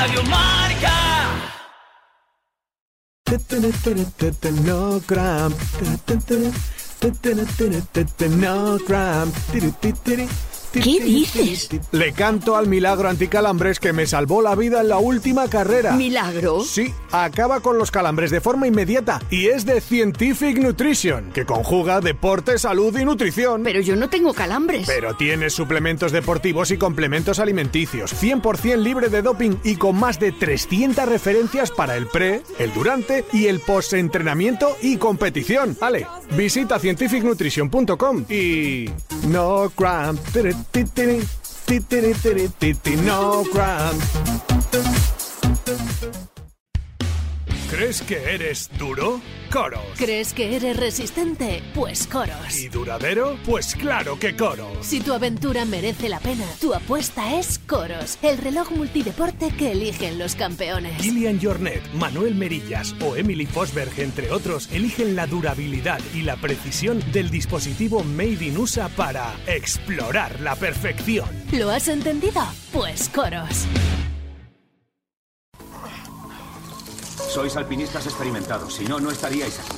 Radio Marca. No gram. No. ¿Qué dices? Le canto al milagro anticalambres que me salvó la vida en la última carrera. ¿Milagro? Sí, acaba con los calambres de forma inmediata y es de Scientific Nutrition, que conjuga deporte, salud y nutrición. Pero yo no tengo calambres. Pero tiene suplementos deportivos y complementos alimenticios, 100% libre de doping y con más de 300 referencias para el pre, el durante y el post-entrenamiento y competición. Ale, visita scientificnutrition.com y... No cramp. No cramp. ¿Crees que eres duro? Coros. ¿Crees que eres resistente? Pues Coros. ¿Y duradero? Pues claro que Coros. Si tu aventura merece la pena, tu apuesta es Coros, el reloj multideporte que eligen los campeones. Kilian Jornet, Manuel Merillas o Emily Fosberg, entre otros, eligen la durabilidad y la precisión del dispositivo Made in USA para explorar la perfección. ¿Lo has entendido? Pues Coros. Sois alpinistas experimentados, si no, no estaríais aquí.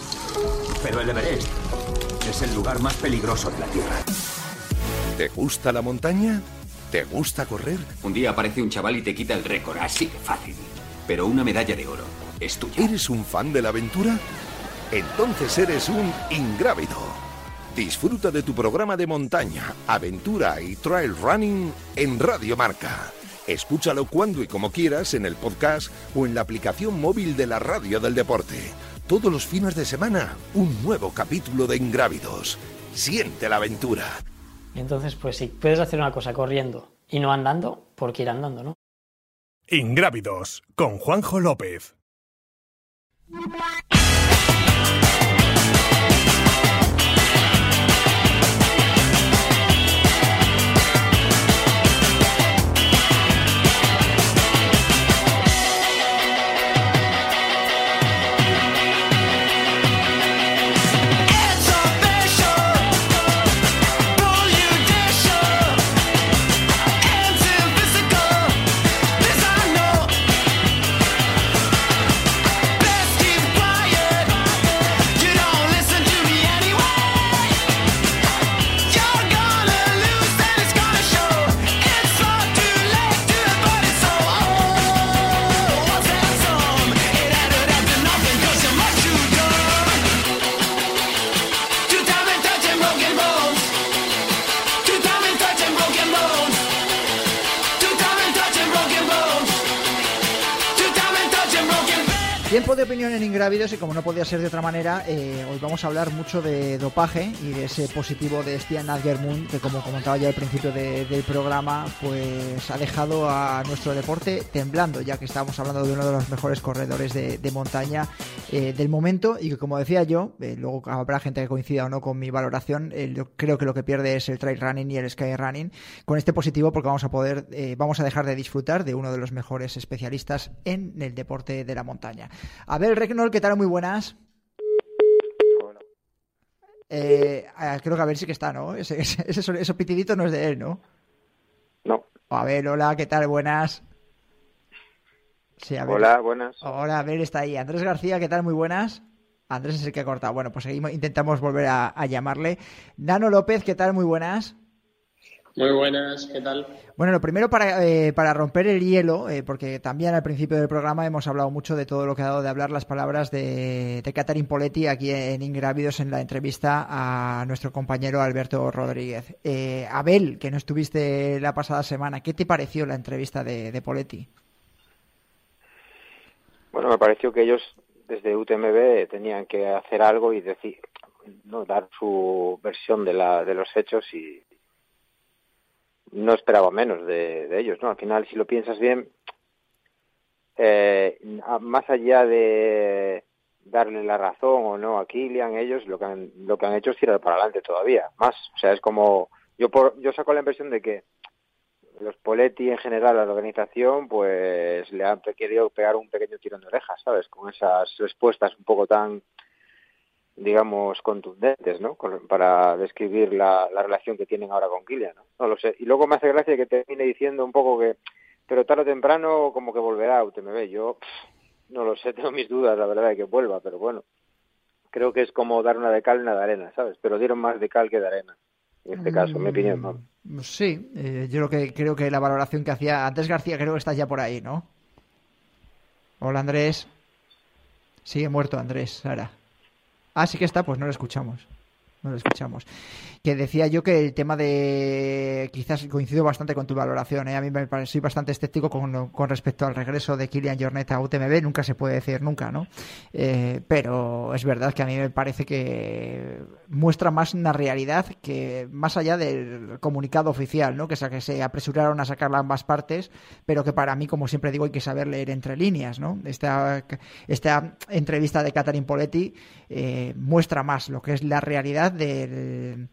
Pero el Everest es el lugar más peligroso de la Tierra. ¿Te gusta la montaña? ¿Te gusta correr? Un día aparece un chaval y te quita el récord, así de fácil. Pero una medalla de oro es tuya. ¿Eres un fan de la aventura? Entonces eres un ingrávido. Disfruta de tu programa de montaña, aventura y trail running en Radio Marca. Escúchalo cuando y como quieras en el podcast o en la aplicación móvil de la radio del deporte. Todos los fines de semana, un nuevo capítulo de Ingrávidos. Siente la aventura. Entonces, pues si puedes hacer una cosa corriendo y no andando, ¿por qué ir andando, no? Ingrávidos con Juanjo López. Y como no podía ser de otra manera, eh, hoy vamos a hablar mucho de dopaje y de ese positivo de Stian Nadgermund que como comentaba ya al principio de- del programa, pues ha dejado a nuestro deporte temblando, ya que estamos hablando de uno de los mejores corredores de, montaña eh, del momento y que como decía yo, eh, luego habrá gente que coincida o no con mi valoración, yo creo que lo que pierde es el trail running y el sky running con este positivo porque vamos a poder, vamos a dejar de disfrutar de uno de los mejores especialistas en el deporte de la montaña. Abel Regnol, ¿qué tal? Muy buenas. Eh, ah, creo que Abel sí que está, ¿no? Ese, ese, ese, pitidito no es de él, ¿no? No. Abel, hola, ¿qué tal? Buenas. Sí. Hola, buenas. Hola, Abel está ahí. Andrés García, ¿qué tal? Muy buenas. Andrés es el que ha cortado. Bueno, pues seguimos, intentamos volver a, a llamarle. Nano López, ¿qué tal? Muy buenas. Muy buenas, ¿qué tal? Bueno, lo primero para, eh, para romper el hielo, eh, porque también al principio del programa hemos hablado mucho de todo lo que ha dado de hablar las palabras de, de Catherine Poletti aquí en Ingrávidos en la entrevista a nuestro compañero Alberto Rodríguez. Eh, Abel, que no estuviste la pasada semana, ¿qué te pareció la entrevista de, de Poletti? Bueno, me pareció que ellos desde UTMB tenían que hacer algo y decir, no dar su versión de, la, de los hechos y no esperaba menos de, ellos, ¿no? Al final, si lo piensas bien, eh, más allá de darle la razón o no a Kilian, ellos lo que han, lo que han hecho es tirar para adelante todavía, más. O sea, es como, yo por, yo saco la impresión de que los Poletti en general a la organización pues le han querido pegar un pequeño tirón de orejas, ¿sabes? Con esas respuestas un poco tan digamos contundentes, ¿no? Con- para describir la, la relación que tienen ahora con Kylian, ¿no? No lo sé. Y luego me hace gracia que termine diciendo un poco que pero tarde o temprano como que volverá a UTMB. Yo no lo sé, tengo mis dudas, la verdad, de que vuelva, pero bueno, creo que es como dar una de cal y una de arena, ¿sabes? Pero dieron más de cal que de arena, en este caso, en mi opinión. Mm, sí, eh, yo lo que, creo que la valoración que hacía Andrés García, creo que estás ya por ahí, ¿no? Hola Andrés. Sigue muerto Andrés, Sara. Ah, sí que está, pues no lo escuchamos. No lo escuchamos. Que decía yo que el tema de quizás coincido bastante con tu valoración ¿eh? a mí me soy bastante escéptico con, con, respecto al regreso de Kilian Jornet a UTMB nunca se puede decir nunca no eh, pero es verdad que a mí me parece que muestra más una realidad que más allá del comunicado oficial no que, que se apresuraron a sacar ambas partes pero que para mí como siempre digo hay que saber leer entre líneas no esta esta entrevista de Catherine Poletti eh, muestra más lo que es la realidad del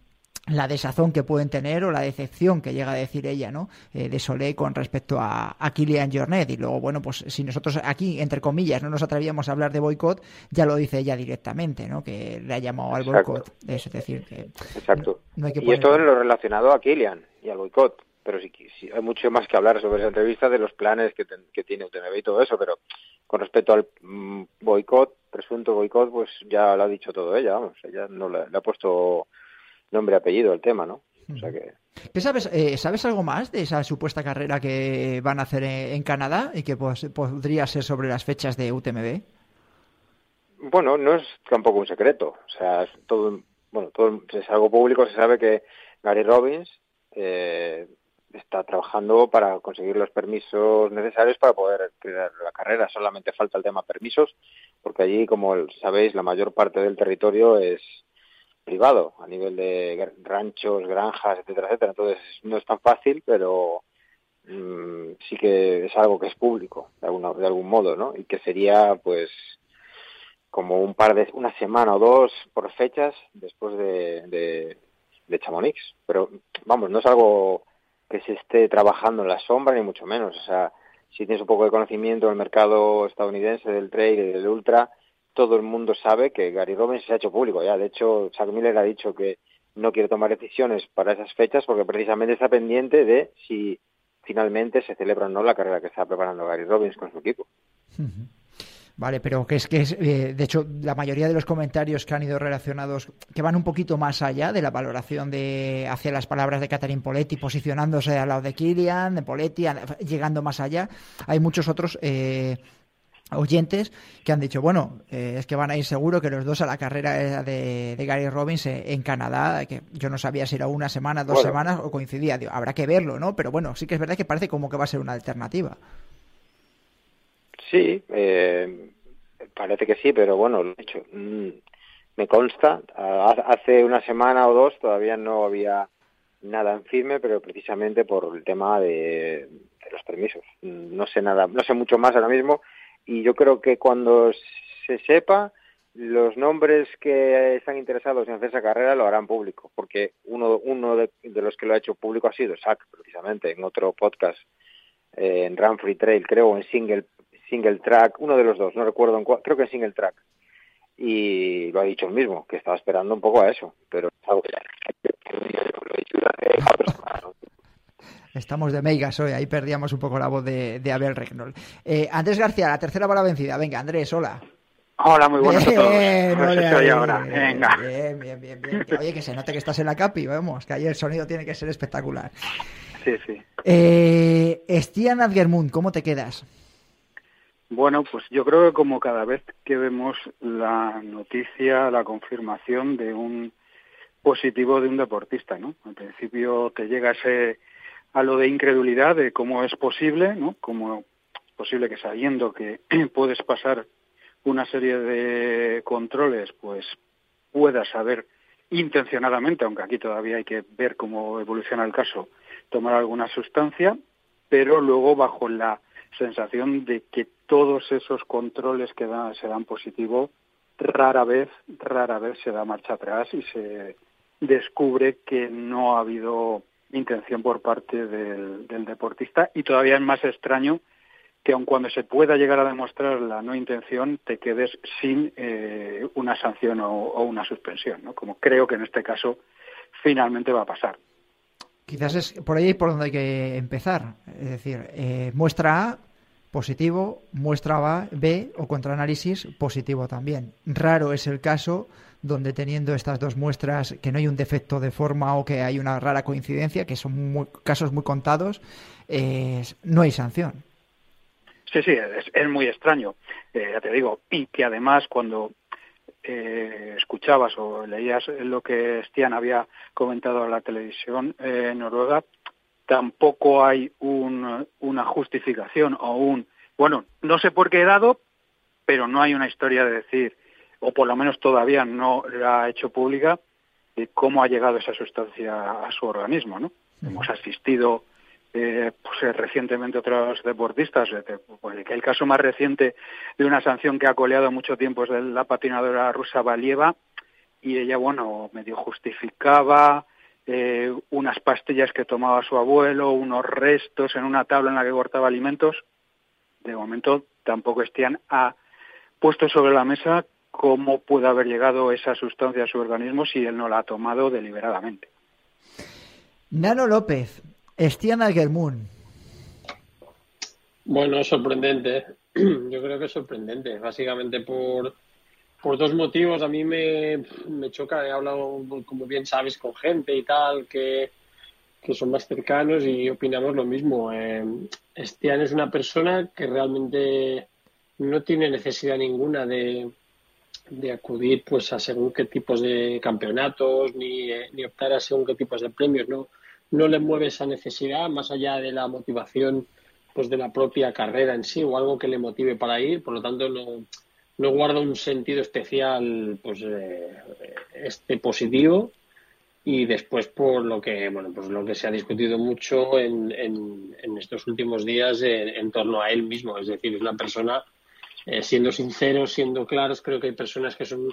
la desazón que pueden tener o la decepción que llega a decir ella, ¿no? Eh, de Solé con respecto a, a Kilian Jornet. Y luego, bueno, pues si nosotros aquí, entre comillas, no nos atrevíamos a hablar de boicot, ya lo dice ella directamente, ¿no? Que le ha llamado al boicot. Es decir, que. Exacto. y esto es lo relacionado a Kilian y al boicot. Pero sí, sí, hay mucho más que hablar sobre esa entrevista de los planes que, que tiene UTMB y todo eso, pero con respecto al mm, boicot, presunto boicot, pues ya lo ha dicho todo ella, vamos, ella no le ha puesto nombre y apellido el tema, ¿no? O sea que... ¿Qué sabes, eh, ¿Sabes algo más de esa supuesta carrera que van a hacer en, Canadá y que pues, podría ser sobre las fechas de UTMB? Bueno, no es tampoco un secreto. O sea, es todo, bueno, todo es algo público. Se sabe que Gary Robbins eh, está trabajando para conseguir los permisos necesarios para poder crear la carrera. Solamente falta el tema permisos, porque allí, como sabéis, la mayor parte del territorio es privado, a nivel de ranchos, granjas, etcétera, etcétera. Entonces no es tan fácil, pero mm, sí que es algo que es público, de, alguna, de algún modo, ¿no? Y que sería, pues, como un par de, una semana o dos por fechas después de, de, de Chamonix. Pero, vamos, no es algo que se esté trabajando en la sombra, ni mucho menos. O sea, si tienes un poco de conocimiento del mercado estadounidense, del trail y del ultra, todo el mundo sabe que Gary Robbins se ha hecho público ya. De hecho, Chuck Miller ha dicho que no quiere tomar decisiones para esas fechas porque precisamente está pendiente de si finalmente se celebra o no la carrera que está preparando Gary Robbins con su equipo. Vale, pero que es que es, eh, de hecho, la mayoría de los comentarios que han ido relacionados, que van un poquito más allá de la valoración de hacia las palabras de Catherine Poletti, posicionándose al lado de Kilian, de Poletti, llegando más allá, hay muchos otros eh, oyentes que han dicho, bueno, eh, es que van a ir seguro que los dos a la carrera de, Gary Robbins en Canadá, que yo no sabía si era una semana, dos semanas o coincidía, habrá que verlo, ¿no? Pero bueno, sí que es verdad que parece como que va a ser una alternativa. Sí, eh, parece que sí, pero bueno, de hecho, mm, me consta, hace una semana o dos todavía no había nada en firme, pero precisamente por el tema de, de los permisos. No sé nada, no sé mucho más ahora mismo y yo creo que cuando se sepa los nombres que están interesados en hacer esa carrera lo harán público, porque uno, uno de, los que lo ha hecho público ha sido Zach, precisamente, en otro podcast, eh, en Run Free Trail, creo, en Single, single Track, uno de los dos, no recuerdo, en creo que en Single Track. Y lo ha dicho el mismo, que estaba esperando un poco a eso, pero es algo que Estamos de meigas hoy, ahí perdíamos un poco la voz de, Abel Regnol. Eh, Andrés García, la tercera bala vencida. Venga, Andrés, hola. Hola, muy buenas a todos. Bien, bien, bien, bien, oye, que se note que estás en la capi, vamos, que ahí el sonido tiene que ser espectacular. Sí, sí. Eh, Stian Adgermund, ¿cómo te quedas? Bueno, pues yo creo que como cada vez que vemos la noticia, la confirmación de un positivo de un deportista, ¿no? Al principio te llega ese a lo de incredulidad de cómo es posible, ¿no? Cómo es posible que sabiendo que puedes pasar una serie de controles, pues puedas saber intencionadamente, aunque aquí todavía hay que ver cómo evoluciona el caso, tomar alguna sustancia, pero luego bajo la sensación de que todos esos controles que se dan positivo, rara vez, rara vez se da marcha atrás y se descubre que no ha habido intención por parte del, deportista y todavía es más extraño que aun cuando se pueda llegar a demostrar la no intención te quedes sin eh, una sanción o, una suspensión, ¿no? como creo que en este caso finalmente va a pasar. Quizás es por ahí por donde hay que empezar. Es decir, eh, muestra A positivo, muestra B o contraanálisis positivo también. Raro es el caso donde teniendo estas dos muestras que no hay un defecto de forma o que hay una rara coincidencia, que son casos muy contados, no hay sanción. Sí, sí, es, muy extraño, eh, ya te digo, y que además cuando eh, escuchabas o leías lo que Stian había comentado en la televisión eh, noruega, tampoco hay una justificación o un, bueno, no sé por qué he dado, pero no hay una historia de decir, o por lo menos todavía no la ha hecho pública, de cómo ha llegado esa sustancia a su organismo, ¿no? Hemos asistido eh, pues, eh, recientemente otros deportistas. Eh, pues, el caso más reciente de una sanción que ha coleado mucho tiempo es de la patinadora rusa Valieva y ella, bueno, medio justificaba eh, unas pastillas que tomaba su abuelo, unos restos en una tabla en la que cortaba alimentos. De momento tampoco Estian ha puesto sobre la mesa cómo puede haber llegado esa sustancia a su organismo si él no la ha tomado deliberadamente. Nano López, Estiana Germún. Bueno, sorprendente. Yo creo que es sorprendente, básicamente por, por dos motivos. A mí me, me choca, he hablado, como bien sabes, con gente y tal, que, que son más cercanos y opinamos lo mismo. Eh, Estian es una persona que realmente no tiene necesidad ninguna de, de acudir pues a según qué tipos de campeonatos ni, ni optar a según qué tipos de premios, ¿no? no le mueve esa necesidad más allá de la motivación pues de la propia carrera en sí o algo que le motive para ir, por lo tanto no, no guarda un sentido especial pues eh, este positivo y después por lo que bueno pues lo que se ha discutido mucho en, en, estos últimos días en, torno a él mismo es decir es una persona eh, siendo sinceros siendo claros creo que hay personas que son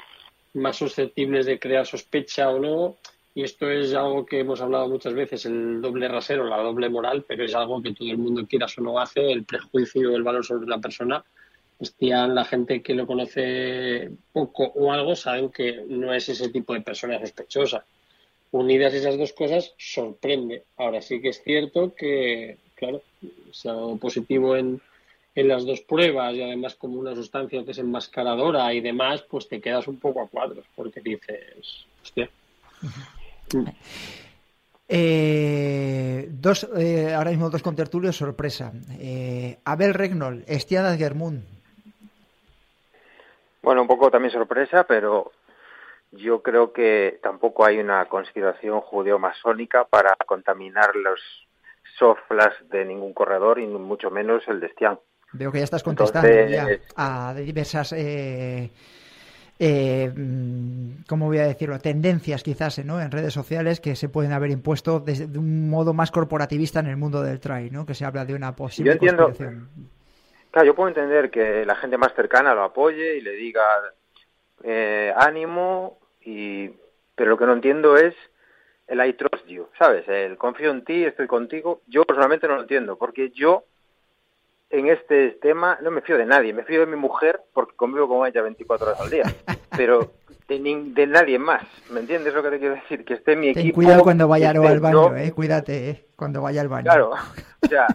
más susceptibles de crear sospecha o no y esto es algo que hemos hablado muchas veces, el doble rasero, la doble moral, pero es algo que todo el mundo quiera o no hace, el prejuicio, el valor sobre la persona. Estian, la gente que lo conoce poco o algo, saben que no es ese tipo de persona sospechosa. Unidas esas dos cosas, sorprende. Ahora sí que es cierto que, claro, se ha dado positivo en, en las dos pruebas y además como una sustancia que es enmascaradora y demás, pues te quedas un poco a cuadros porque dices, hostia. Eh, dos, eh, ahora mismo dos contertulios, sorpresa. Eh, Abel Regnol, Estiana Germún. Bueno, un poco también sorpresa, pero yo creo que tampoco hay una consideración judeo-masónica para contaminar los soflas de ningún corredor y mucho menos el de Estián. Veo que ya estás contestando a diversas eh, eh, mm, ¿cómo voy a decirlo? Tendencias quizás ¿no? en redes sociales que se pueden haber impuesto desde, de un modo más corporativista en el mundo del trail, ¿no? que se habla de una posible yo entiendo, Claro, yo puedo entender que la gente más cercana lo apoye y le diga eh, ánimo, y pero lo que no entiendo es el I trust you, ¿sabes? El confío en ti, estoy contigo. Yo personalmente no lo entiendo, porque yo en este tema no me fío de nadie, me fío de mi mujer porque convivo con ella 24 horas al día, pero de, de nadie más, ¿me entiendes lo que te quiero decir? Que esté mi Ten cuidado cuando vaya al baño, eh, cuídate, eh, cuando vaya al baño. Claro, o sea,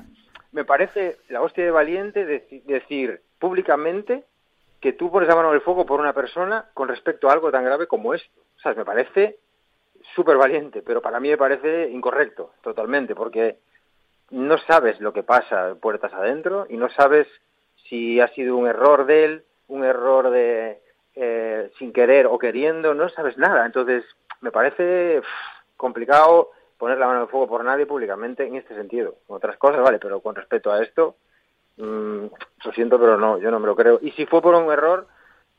me parece la hostia de valiente decir públicamente que tú pones la mano en el fuego por una persona con respecto a algo tan grave como esto. O sea, me parece súper valiente, pero para mí me parece incorrecto, totalmente, porque no sabes lo que pasa puertas adentro y no sabes si ha sido un error de él, un error de eh, sin querer o queriendo, no sabes nada. Entonces, me parece complicado poner la mano en fuego por nadie públicamente en este sentido. otras cosas, vale, pero con respecto a esto, mm, lo siento, pero no, yo no me lo creo. Y si fue por un error,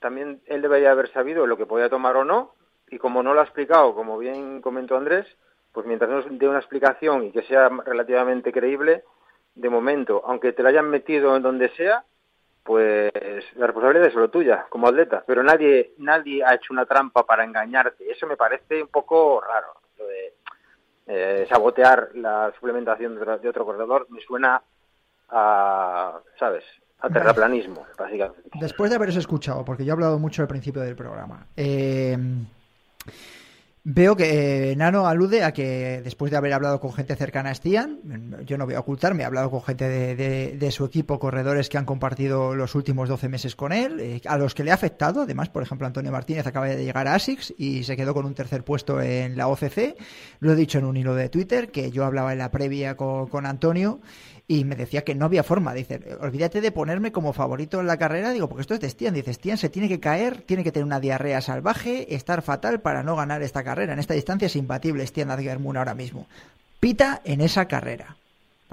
también él debería haber sabido lo que podía tomar o no, y como no lo ha explicado, como bien comentó Andrés, pues mientras no dé una explicación y que sea relativamente creíble, de momento, aunque te la hayan metido en donde sea, pues la responsabilidad es solo tuya, como atleta. Pero nadie, nadie ha hecho una trampa para engañarte. Eso me parece un poco raro, lo de eh, sabotear la suplementación de otro corredor. Me suena a, ¿sabes? A terraplanismo, básicamente. Después de haberos escuchado, porque yo he hablado mucho al principio del programa, eh, Veo que eh, Nano alude a que después de haber hablado con gente cercana a Stian, yo no voy a ocultarme, he hablado con gente de, su equipo, corredores que han compartido los últimos 12 meses con él, eh, a los que le ha afectado, además, por ejemplo, Antonio Martínez acaba de llegar a ASICS y se quedó con un tercer puesto en la OCC, lo he dicho en un hilo de Twitter, que yo hablaba en la previa con, con Antonio y me decía que no había forma. Dice, olvídate de ponerme como favorito en la carrera. Digo, porque esto es de Stian. Dice, Stian se tiene que caer, tiene que tener una diarrea salvaje, estar fatal para no ganar esta carrera. En esta distancia es imbatible Stian Adgermun ahora mismo. Pita en esa carrera.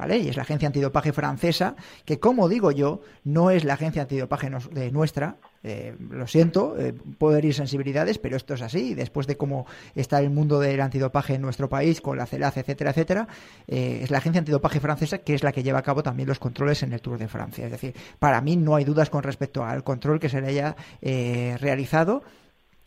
Y es la agencia antidopaje francesa, que como digo yo, no es la agencia antidopaje de nuestra, eh, lo siento, eh, puedo herir sensibilidades, pero esto es así. Después de cómo está el mundo del antidopaje en nuestro país, con la CELAC, etcétera, etcétera, eh, es la agencia antidopaje francesa que es la que lleva a cabo también los controles en el Tour de Francia. Es decir, para mí no hay dudas con respecto al control que se le haya realizado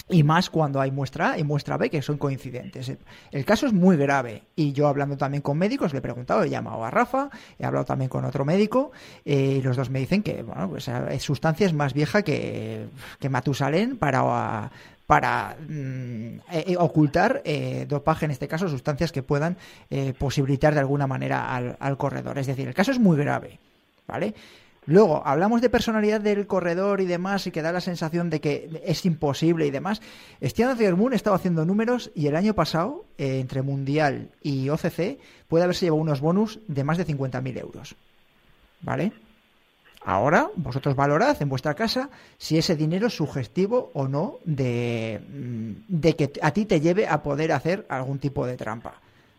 y más cuando hay muestra A y muestra B que son coincidentes. El caso es muy grave y yo hablando también con médicos le he preguntado, he llamado a Rafa, he hablado también con otro médico eh, y los dos me dicen que bueno, pues, es sustancia es más vieja que, que Matusalén para para mm, eh, eh, ocultar dopaje, en este caso, sustancias que puedan posibilitar de alguna manera al, al corredor. Es decir, el caso es muy grave, ¿vale? Luego, hablamos de personalidad del corredor y demás, y que da la sensación de que es imposible y demás. Stian Moon estaba haciendo números y el año pasado, eh, entre Mundial y OCC, puede haberse llevado unos bonus de más de 50.000 euros. ¿Vale? Ahora, vosotros valorad en vuestra casa si ese dinero es sugestivo o no de, mm, de que a ti te lleve a poder hacer algún tipo de trampa.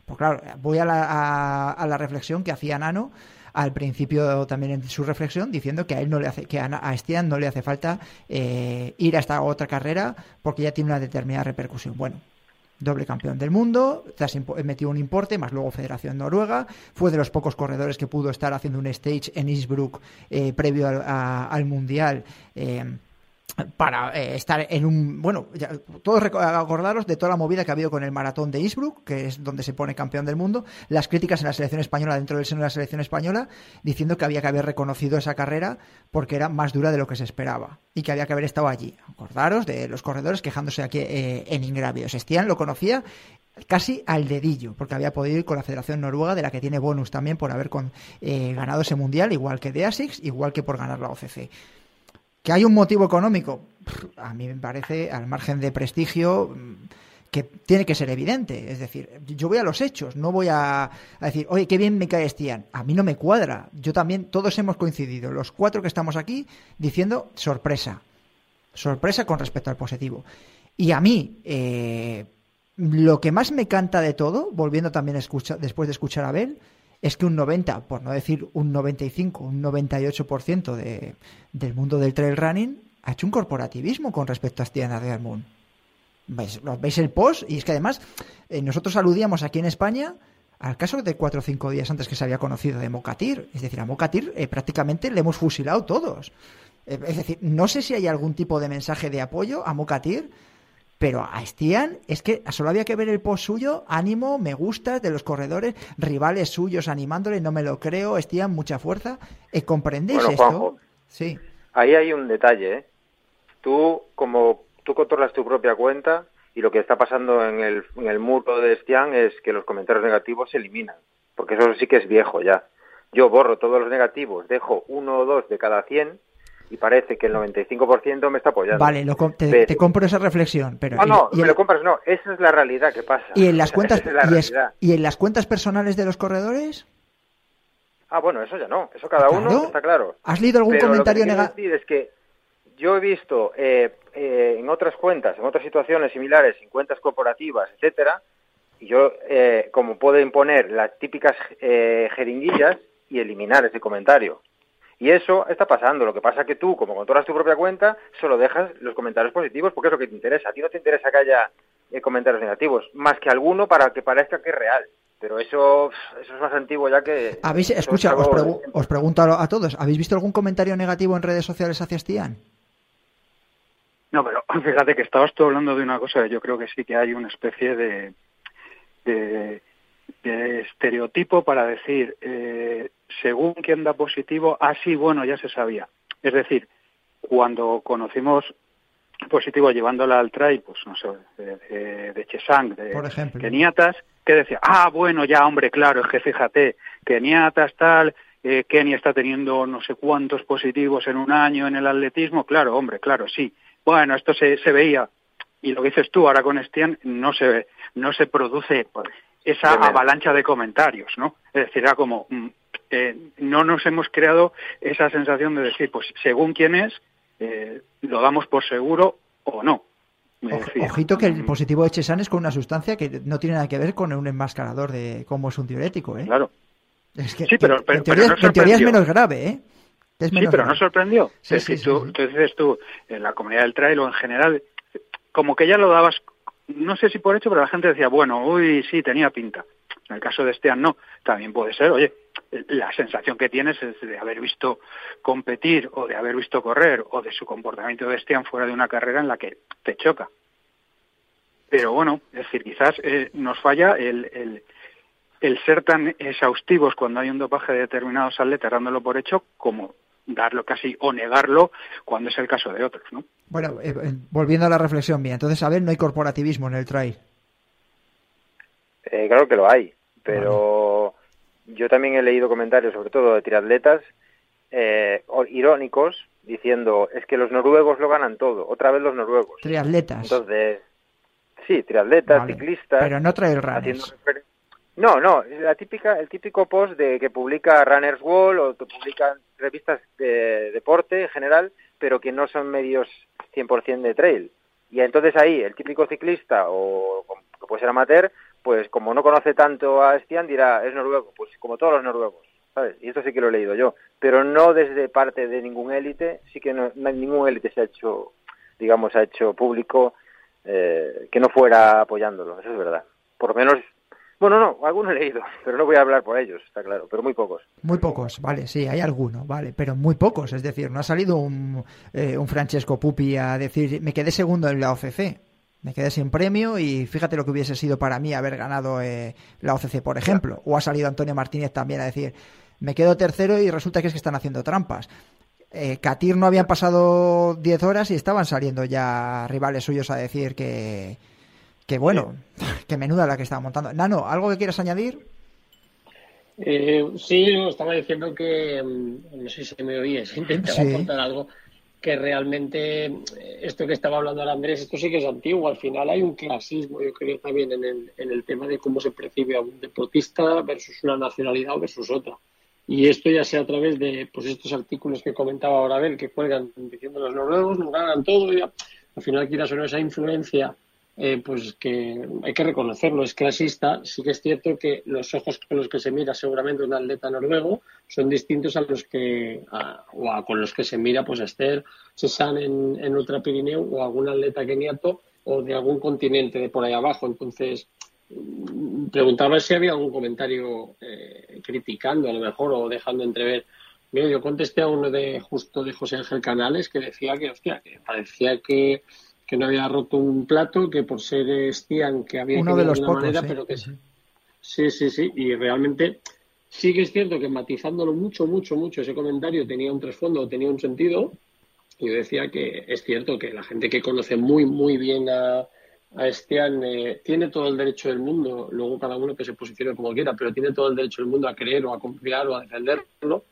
Pues claro, voy a la, a la reflexión que hacía Nano al principio también en su reflexión diciendo que a él no le hace, que a, Estian no le hace falta eh, ir a esta otra carrera porque ya tiene una determinada repercusión. Bueno, doble campeón del mundo, metió un importe, más luego Federación Noruega, fue de los pocos corredores que pudo estar haciendo un stage en Innsbruck eh, previo al, Mundial. Eh, para eh, estar en un bueno todos acordaros de toda la movida que ha habido con el maratón de Innsbruck que es donde se pone campeón del mundo las críticas en la selección española dentro del seno de la selección española diciendo que había que haber reconocido esa carrera porque era más dura de lo que se esperaba y que había que haber estado allí acordaros de los corredores quejándose aquí eh, en ingrávidos Estián lo conocía casi al dedillo, porque había podido ir con la Federación Noruega, de la que tiene bonus también por haber con, eh, ganado ese mundial, igual que de ASICS, igual que por ganar la OCC. ¿Que hay un motivo económico? A mí me parece, al margen de prestigio, mm, que tiene que ser evidente. Es decir, yo voy a los hechos, no voy a, decir, oye, qué bien me cae Estián. A mí no me cuadra. Yo también, todos hemos coincidido, los cuatro que estamos aquí, diciendo sorpresa. Sorpresa con respecto al positivo. Y a mí, eh, lo que más me canta de todo, volviendo también a escuchar, después de escuchar a Abel, es que un 90, por no decir un 95, un 98% de, del mundo del trail running ha hecho un corporativismo con respecto a Stian Adgermoon. ¿Veis, ¿Veis el post? Y es que además eh, nosotros aludíamos aquí en España al caso de cuatro o cinco días antes que se había conocido de Mocatir. Es decir, a Mocatir eh, prácticamente le hemos fusilado todos. Eh, es decir, no sé si hay algún tipo de mensaje de apoyo a Mocatir pero a Stian es que solo había que ver el post suyo, ánimo, me gusta de los corredores, rivales suyos animándole, no me lo creo, Stian, mucha fuerza. Eh, ¿Comprendéis esto? sí. Ahí hay un detalle, ¿eh? Tú, como tú controlas tu propia cuenta y lo que está pasando en el, en el muro de Stian es que los comentarios negativos se eliminan, porque eso sí que es viejo ya. Yo borro todos los negativos, dejo uno o dos de cada cien y parece que el 95% me está apoyando. Vale, te, compro esa reflexión, pero no, no, me lo compras, no, esa es la realidad que pasa. ¿Y en las cuentas y, en las cuentas personales de los corredores? Ah, bueno, eso ya no, eso cada uno está claro. ¿Has leído algún comentario negativo? Es que yo he visto eh, eh, en otras cuentas, en otras situaciones similares, en cuentas corporativas, etcétera, y yo eh, como puedo imponer las típicas jeringuillas y eliminar ese comentario. Y eso está pasando. Lo que pasa es que tú, como controlas tu propia cuenta, solo dejas los comentarios positivos porque es lo que te interesa. A ti no te interesa que haya eh, comentarios negativos, más que alguno para que parezca que es real. Pero eso, eso es más antiguo ya que... ¿Habéis, escucha, os, pregunto a, todos, ¿habéis visto algún comentario negativo en redes sociales hacia Stian? No, pero fíjate que estabas tú hablando de una cosa, yo creo que sí que hay una especie de, de de estereotipo para decir, eh, según quien da positivo, así, ah, bueno, ya se sabía. Es decir, cuando conocimos positivo llevándola al trail, pues no sé, de, de, Chesang, de Por ejemplo. Keniatas, que decía, ah, bueno, ya, hombre, claro, es que fíjate, Keniatas tal, eh, Kenia está teniendo no sé cuántos positivos en un año en el atletismo, claro, hombre, claro, sí. Bueno, esto se, se veía, y lo que dices tú ahora con Estian, no se, no se produce esa avalancha de comentarios, ¿no? Es decir, era como, mm, eh, no nos hemos creado esa sensación de decir, pues según quién es, eh, lo damos por seguro o no. ojito que el positivo de Chesan es con una sustancia que no tiene nada que ver con un enmascarador de cómo es un diurético, ¿eh? Claro. Es que, sí, pero, en, teoría, es menos grave, ¿eh? sí, pero no sorprendió. Sí, sí, tú, dices tú, en la comunidad del trail o en general, como que ya lo dabas, no sé si por hecho, pero la gente decía, bueno, uy, sí, tenía pinta. En el caso de Estean no, también puede ser, oye, la sensación que tienes es de haber visto competir o de haber visto correr o de su comportamiento de Estean fuera de una carrera en la que te choca. Pero bueno, es decir, quizás eh, nos falla el, el, el, ser tan exhaustivos cuando hay un dopaje de determinados atletas dándolo por hecho como darlo casi o negarlo cuando es el caso de otros, ¿no? Bueno, eh, eh, volviendo a la reflexión mía, entonces, a ver, no hay corporativismo en el trail. Eh, claro que lo hay, pero yo también he leído comentarios, sobre todo de triatletas, eh, irónicos, diciendo, es que los noruegos lo ganan todo, otra vez los noruegos. Triatletas. Entonces, sí, triatletas, ciclistas. Pero no trail runners. No, no, la típica, el típico post de que publica Runners Wall o que publican revistas de deporte en general, pero que no son medios 100% de trail. Y entonces ahí el típico ciclista o que puede ser amateur, pues como no conoce tanto a Stian, dirá, es noruego, pues como todos los noruegos, ¿sabes? Y esto sí que lo he leído yo, pero no desde parte de ningún élite, sí que no, ningún élite se ha hecho, digamos, ha hecho público eh, que no fuera apoyándolo, eso es verdad. Por lo menos bueno, no, algunos he leído, pero no voy a hablar por ellos, está claro, pero muy pocos. Muy pocos, vale, sí, hay algunos, vale, pero muy pocos, es decir, no ha salido un, eh, un Francesco Pupi a decir, me quedé segundo en la OCC, me quedé sin premio y fíjate lo que hubiese sido para mí haber ganado eh, la OCC, por ejemplo. O ha salido Antonio Martínez también a decir, me quedo tercero y resulta que es que están haciendo trampas. Eh, Katir no habían pasado 10 horas y estaban saliendo ya rivales suyos a decir que, que bueno, que menuda la que estaba montando. Nano, ¿algo que quieras añadir? Eh, sí, estaba diciendo que, mm, no sé si me oíes, intentaba contar algo que realmente eh, esto que estaba hablando el Andrés, esto sí que es antiguo. Al final hay un clasismo, yo creo, también en el, en el tema de cómo se percibe a un deportista versus una nacionalidad o versus otra. Y esto ya sea a través de pues estos artículos que comentaba ahora Ben, que cuelgan diciendo los noruegos no ganan todo. Y al final, quieras o esa influencia eh, pues que hay que reconocerlo, es clasista. Sí que es cierto que los ojos con los que se mira seguramente un atleta noruego son distintos a los que, o a, con los que se mira pues Esther Cézanne en, en Ultra Pirineo o algún atleta keniato o de algún continente de por ahí abajo. Entonces, mm, preguntaba si había algún comentario eh, criticando a lo mejor o dejando entrever. Mira, yo contesté a uno de justo de José Ángel Canales que decía que, hostia, que parecía que que no había roto un plato, que por ser Stian que había Uno de los pocos, manera, pero que sí, sí, sí, y realmente sí que es cierto que matizándolo mucho, mucho, mucho ese comentario tenía un trasfondo, tenía un sentido. Yo decía que es cierto que la gente que conoce muy, muy bien a, a Stian eh, tiene todo el derecho del mundo, luego cada uno que se posicione como quiera, pero tiene todo el derecho del mundo a creer o a confiar o a defenderlo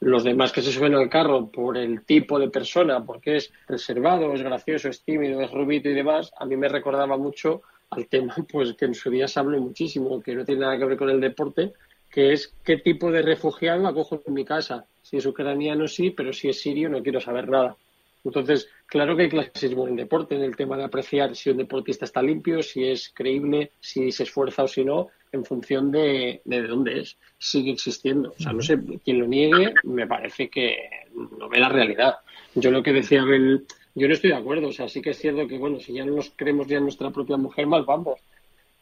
los demás que se suben al carro por el tipo de persona, porque es reservado, es gracioso, es tímido, es rubito y demás, a mí me recordaba mucho al tema pues que en su día se habló muchísimo, que no tiene nada que ver con el deporte, que es qué tipo de refugiado acojo en mi casa. Si es ucraniano sí, pero si es sirio no quiero saber nada. Entonces, claro que hay clasismo en el deporte, en el tema de apreciar si un deportista está limpio, si es creíble, si se esfuerza o si no, en función de, de, dónde es. Sigue existiendo. O sea, no sé, quien lo niegue, me parece que no ve la realidad. Yo lo que decía Abel, yo no estoy de acuerdo. O sea, sí que es cierto que, bueno, si ya no nos creemos ya nuestra propia mujer, mal vamos.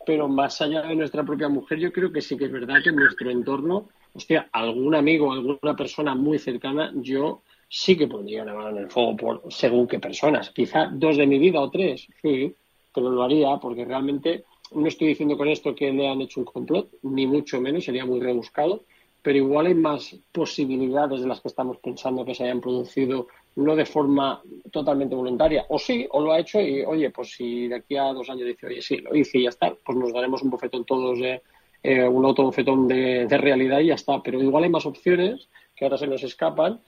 Pero más allá de nuestra propia mujer, yo creo que sí que es verdad que en nuestro entorno, hostia, algún amigo, alguna persona muy cercana, yo sí que pondría una mano en el fuego por según qué personas. Quizá dos de mi vida o tres, sí, pero lo haría porque realmente no estoy diciendo con esto que le han hecho un complot, ni mucho menos, sería muy rebuscado, pero igual hay más posibilidades de las que estamos pensando que se hayan producido no de forma totalmente voluntaria. O sí, o lo ha hecho y, oye, pues si de aquí a dos años dice, oye, sí, lo hice y ya está, pues nos daremos un bofetón todos, de, eh, un autobofetón de, de realidad y ya está. Pero igual hay más opciones que ahora se nos escapan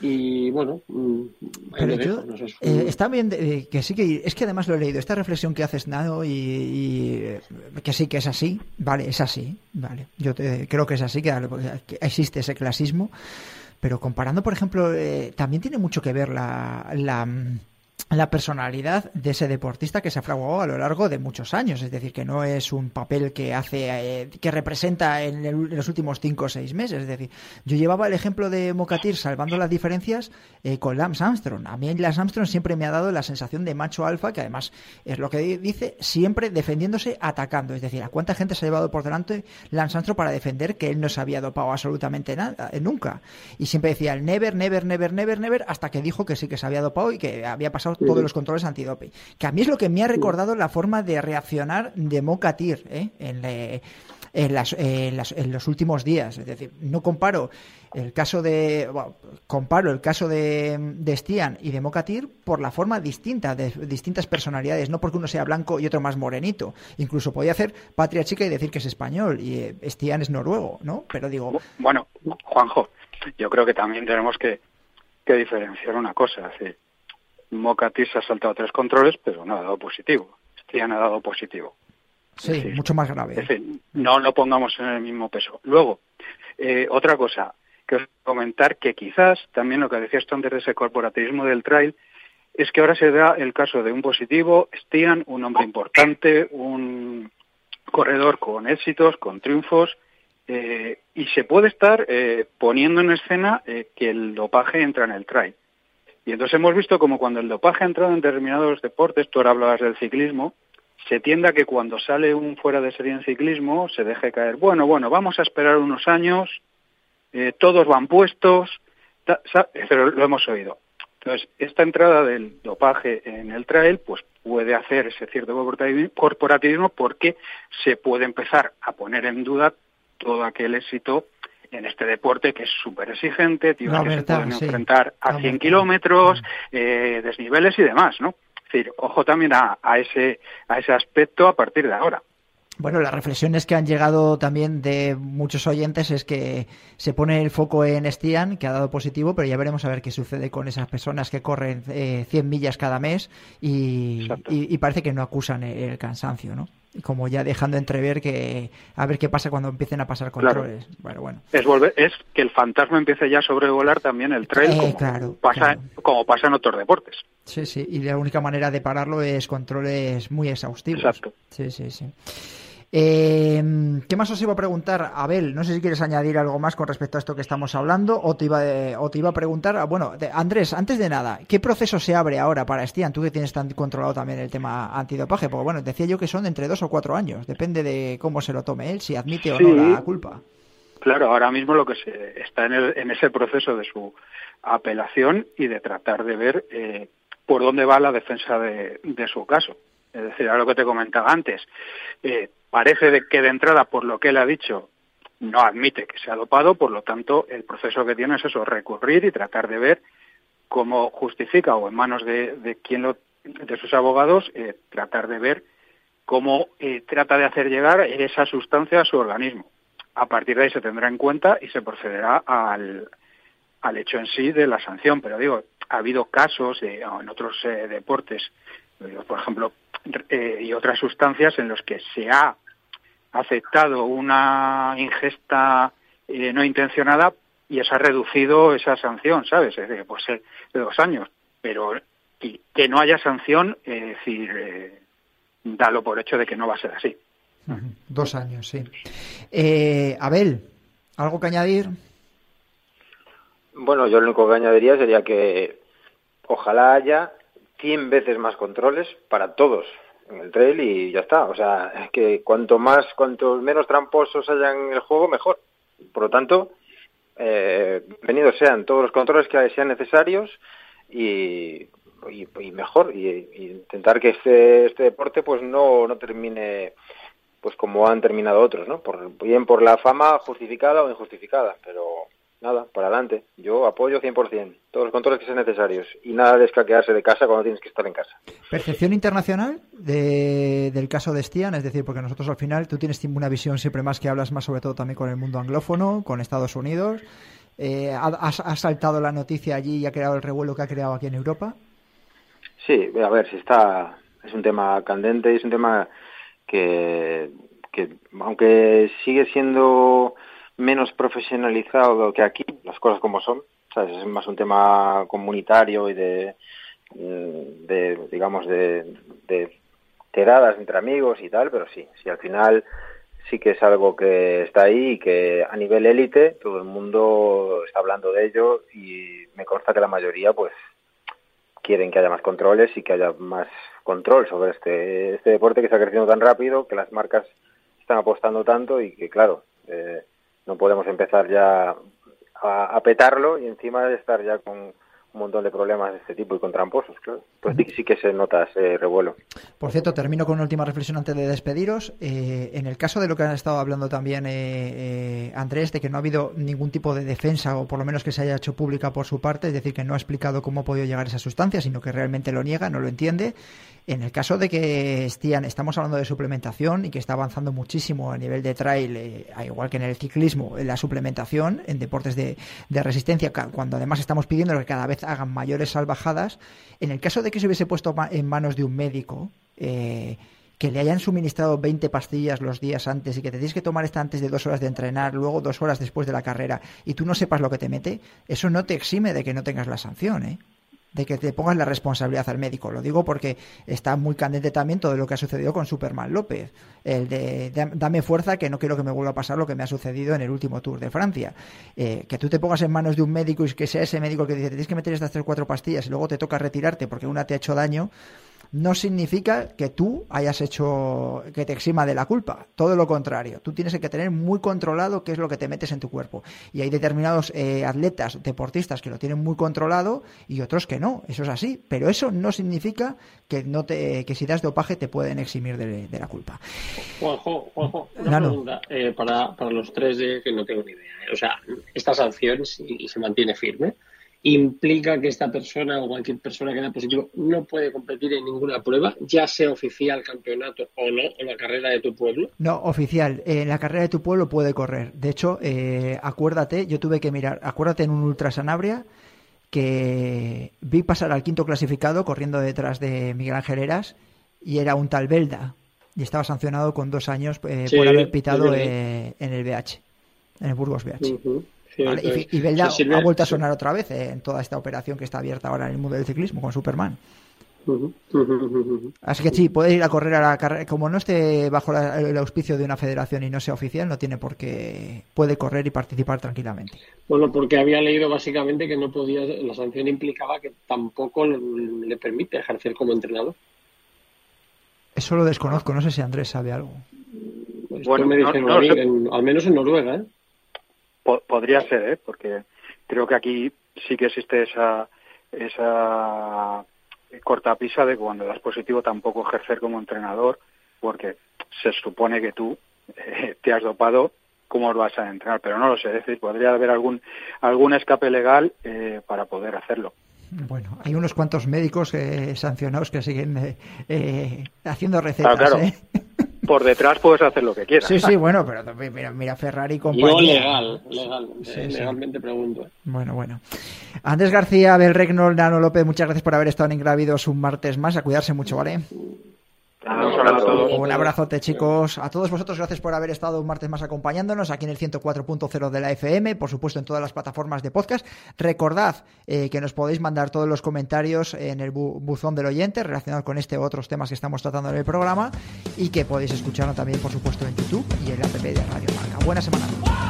y bueno mm, pero yo, eh, está bien que sí que es que además lo he leído esta reflexión que haces Nado y, eh, que sí que es así vale es así vale yo te, creo que es así que, existe ese clasismo pero comparando por ejemplo eh, también tiene mucho que ver la, la la personalidad de ese deportista que se ha fraguado a lo largo de muchos años. Es decir, que no es un papel que hace, eh, que representa en, los últimos cinco o seis meses. Es decir, yo llevaba el ejemplo de Mokatir salvando las diferencias eh, con Lance Armstrong. A mí Lance Armstrong siempre me ha dado la sensación de macho alfa, que además es lo que dice, siempre defendiéndose, atacando. Es decir, ¿a cuánta gente se ha llevado por delante Lance Armstrong para defender que él no se había dopado absolutamente nada, eh, nunca? Y siempre decía el never, never, never, never, never, hasta que dijo que sí que se había dopado y que había pasado todos los controles antidoping. Que a mí es lo que me ha recordado la forma de reaccionar de Mokatir ¿eh? en, en, los últimos días. Es decir, no comparo el caso de comparo el caso de, de Stian y de Mokatir por la forma distinta de distintas personalidades, no porque uno sea blanco y otro más morenito. Incluso podía hacer patria chica y decir que es español y eh, Stian es noruego, ¿no? Pero digo, bueno, Juanjo, yo creo que también tenemos que, que diferenciar una cosa, ¿sí? Mocatis ha saltado tres controles, pero no ha dado positivo. Stian ha dado positivo. Sí, mucho más grave. no lo pongamos en el mismo peso. Luego, eh, otra cosa que os comentar que quizás también lo que decías tú antes de ese corporativismo del trail es que ahora se da el caso de un positivo, Stian, un hombre importante, un corredor con éxitos, con triunfos, eh, y se puede estar eh, poniendo en escena que el dopaje entra en el trail. Y entonces hemos visto como cuando el dopaje ha entrado en determinados deportes, tú ahora hablabas del ciclismo, se tiende a que cuando sale un fuera de serie en ciclismo se deje caer, bueno, bueno, vamos a esperar unos años, eh, todos van puestos, pero lo hemos oído. Entonces, esta entrada del dopaje en el trail, pues puede hacer ese cierto corporativismo porque se puede empezar a poner en duda todo aquel éxito en este deporte que es súper exigente, tío, que se pueden enfrentar a 100 kilómetros, eh, desniveles y demás, ¿no? Es decir, ojo también a, a, ese, a ese aspecto a partir de ahora. Bueno, las reflexiones que han llegado también de muchos oyentes es que se pone el foco en Stian, que ha dado positivo, pero ya veremos a ver qué sucede con esas personas que corren eh, 100 millas cada mes y, y, parece que no acusan el cansancio, ¿no? Como ya dejando entrever que a ver qué pasa cuando empiecen a pasar controles. Bueno, bueno. Es, volver, es que el fantasma empiece ya a sobrevolar también el trail eh, como, pasa, como pasa en otros deportes. Sí, sí, y la única manera de pararlo es controles muy exhaustivos. Exacto. Sí, sí, sí. Eh, ¿Qué más os iba a preguntar, Abel? No sé si quieres añadir algo más con respecto a esto que estamos hablando o te iba, o te iba a preguntar, ah, bueno, Andrés, antes de nada, ¿qué proceso se abre ahora para Stian? Tú que tienes tan controlado también el tema antidopaje, porque bueno, decía yo que son entre dos o cuatro años, depende de cómo se lo tome él, si admite o no la culpa. Claro, ahora mismo lo que se está en, en ese proceso de su apelación y de tratar de ver eh, por dónde va la defensa de, de su caso. Es decir, a lo que te comentaba antes, eh, parece de que de entrada, por lo que él ha dicho, no admite que se ha dopado, por lo tanto, el proceso que tiene es eso, recurrir y tratar de ver cómo justifica o en manos de, de quien lo, de sus abogados, eh, tratar de ver cómo eh, trata de hacer llegar esa sustancia a su organismo. A partir de ahí se tendrá en cuenta y se procederá al, al hecho en sí de la sanción. Pero digo, ha habido casos en otros deportes, por ejemplo, eh, y otras sustancias en los que se ha aceptado una ingesta eh, no intencionada y se ha reducido esa sanción, ¿sabes? Es decir, puede ser de dos años, pero que no haya sanción, es decir, eh, dalo por hecho de que no va a ser así. Dos años, sí. Eh, Abel, ¿algo que añadir? Bueno, yo lo único que añadiría sería que ojalá haya 100 veces más controles para todos en el trail y ya está. O sea, es que cuanto más, cuanto menos tramposos hayan en el juego, mejor. Por lo tanto, eh, bienvenidos sean todos los controles que sean necesarios y, y, mejor. Y, intentar que este, este deporte pues no, no termine pues como han terminado otros, ¿no? Bien por la fama justificada o injustificada, pero nada, para adelante. Yo apoyo 100%, todos los controles que sean necesarios y nada de escaquearse de casa cuando tienes que estar en casa. Percepción internacional de, del caso de Stian, es decir, porque nosotros al final, tú tienes una visión siempre más que hablas más sobre todo también con el mundo anglófono, con Estados Unidos. Eh, ¿ha, saltado la noticia allí y ha creado el revuelo que ha creado aquí en Europa? Sí, a ver, si está, es un tema candente y es un tema que, que aunque sigue siendo menos profesionalizado que aquí, las cosas como son, ¿sabes? es más un tema comunitario y de, mm, de digamos, de, de tiradas entre amigos y tal, pero sí, sí, al final sí que es algo que está ahí y que a nivel élite todo el mundo está hablando de ello y me consta que la mayoría pues quieren que haya más controles y que haya más control sobre este, este deporte que está creciendo tan rápido, que las marcas están apostando tanto y que claro, eh, no podemos empezar ya a, petarlo y encima de estar ya con un montón de problemas de este tipo y con tramposos, claro. Pues sí, que se nota ese revuelo. Por cierto, termino con una última reflexión antes de despediros. Eh, en el caso de lo que han estado hablando también eh, eh, Andrés, de que no ha habido ningún tipo de defensa, o por lo menos que se haya hecho pública por su parte, es decir, que no ha explicado cómo ha podido llegar esa sustancia, sino que realmente lo niega, no lo entiende. En el caso de que Stian, estamos hablando de suplementación y que está avanzando muchísimo a nivel de trail, eh, igual que en el ciclismo, en la suplementación, en deportes de, resistencia, cuando además estamos pidiendo que cada vez hagan mayores salvajadas, en el caso de que se hubiese puesto en manos de un médico, eh, que le hayan suministrado 20 pastillas los días antes y que te tienes que tomar esta antes de dos horas de entrenar, luego dos horas después de la carrera y tú no sepas lo que te mete, eso no te exime de que no tengas la sanción, ¿eh? De que te pongas la responsabilidad al médico. Lo digo porque está muy candente también todo lo que ha sucedido con Superman López. El de, dame fuerza que no quiero que me vuelva a pasar lo que me ha sucedido en el último Tour de Francia. Eh, que tú te pongas en manos de un médico y que sea ese médico que dice, tienes que meter estas tres o cuatro pastillas y luego te toca retirarte porque una te ha hecho daño no significa que tú hayas hecho que te exima de la culpa. Todo lo contrario. Tú tienes que tener muy controlado qué es lo que te metes en tu cuerpo. Y hay determinados eh, atletas, deportistas que lo tienen muy controlado y otros que no. Eso es así. Pero eso no significa que no te que si das dopaje te pueden eximir de, la culpa. Juanjo, Juanjo, una pregunta eh, para, para los tres que no tengo ni idea. O sea, esta sanción, si se mantiene firme, implica que esta persona o cualquier persona que da positivo no puede competir en ninguna prueba, ya sea oficial, campeonato o no, en la carrera de tu pueblo? No, oficial. En la carrera de tu pueblo puede correr. De hecho, eh, acuérdate, yo tuve que mirar, acuérdate en un Ultra Sanabria que vi pasar al quinto clasificado corriendo detrás de Miguel Ángel Heras y era un tal Belda y estaba sancionado con dos años eh, por haber pitado eh, en el BH, en el Burgos BH y, Belda ha vuelto a sonar otra vez eh, en toda esta operación que está abierta ahora en el mundo del ciclismo con Superman. Así que sí, puede ir a correr a la carrera. Como no esté bajo el auspicio de una federación y no sea oficial, no tiene por qué. Puede correr y participar tranquilamente. Bueno, porque había leído básicamente que no podía. La sanción implicaba que tampoco le permite ejercer como entrenador. Eso lo desconozco, no sé si Andrés sabe algo. bueno, me al menos en Noruega, ¿eh? Podría ser, ¿eh? porque creo que aquí sí que existe esa, esa cortapisa de cuando das positivo tampoco ejercer como entrenador, porque se supone que tú eh, te has dopado, ¿cómo lo vas a entrenar? Pero no lo sé, es decir, podría haber algún, algún escape legal eh, para poder hacerlo. Bueno, hay unos cuantos médicos eh, sancionados que siguen haciendo recetas. Por detrás puedes hacer lo que quieras. Sí, sí, bueno, pero mira, mira Ferrari. Yo legal, legal, eh, legalmente pregunto. Bueno, bueno. Andrés García, Abel Regnol, Nano López, muchas gracias por haber estado en Ingrávidos un martes más. A cuidarse mucho, ¿vale? Un abrazote, chicos. A todos vosotros, gracias por haber estado un martes más acompañándonos aquí en el 104.0 de la FM, por supuesto en todas las plataformas de podcast. Recordad eh, que nos podéis mandar todos los comentarios en el buzón del oyente relacionado con este u otros temas que estamos tratando en el programa y que podéis escucharlo también, por supuesto, en YouTube y en la app de Radio Marca. Buena semana.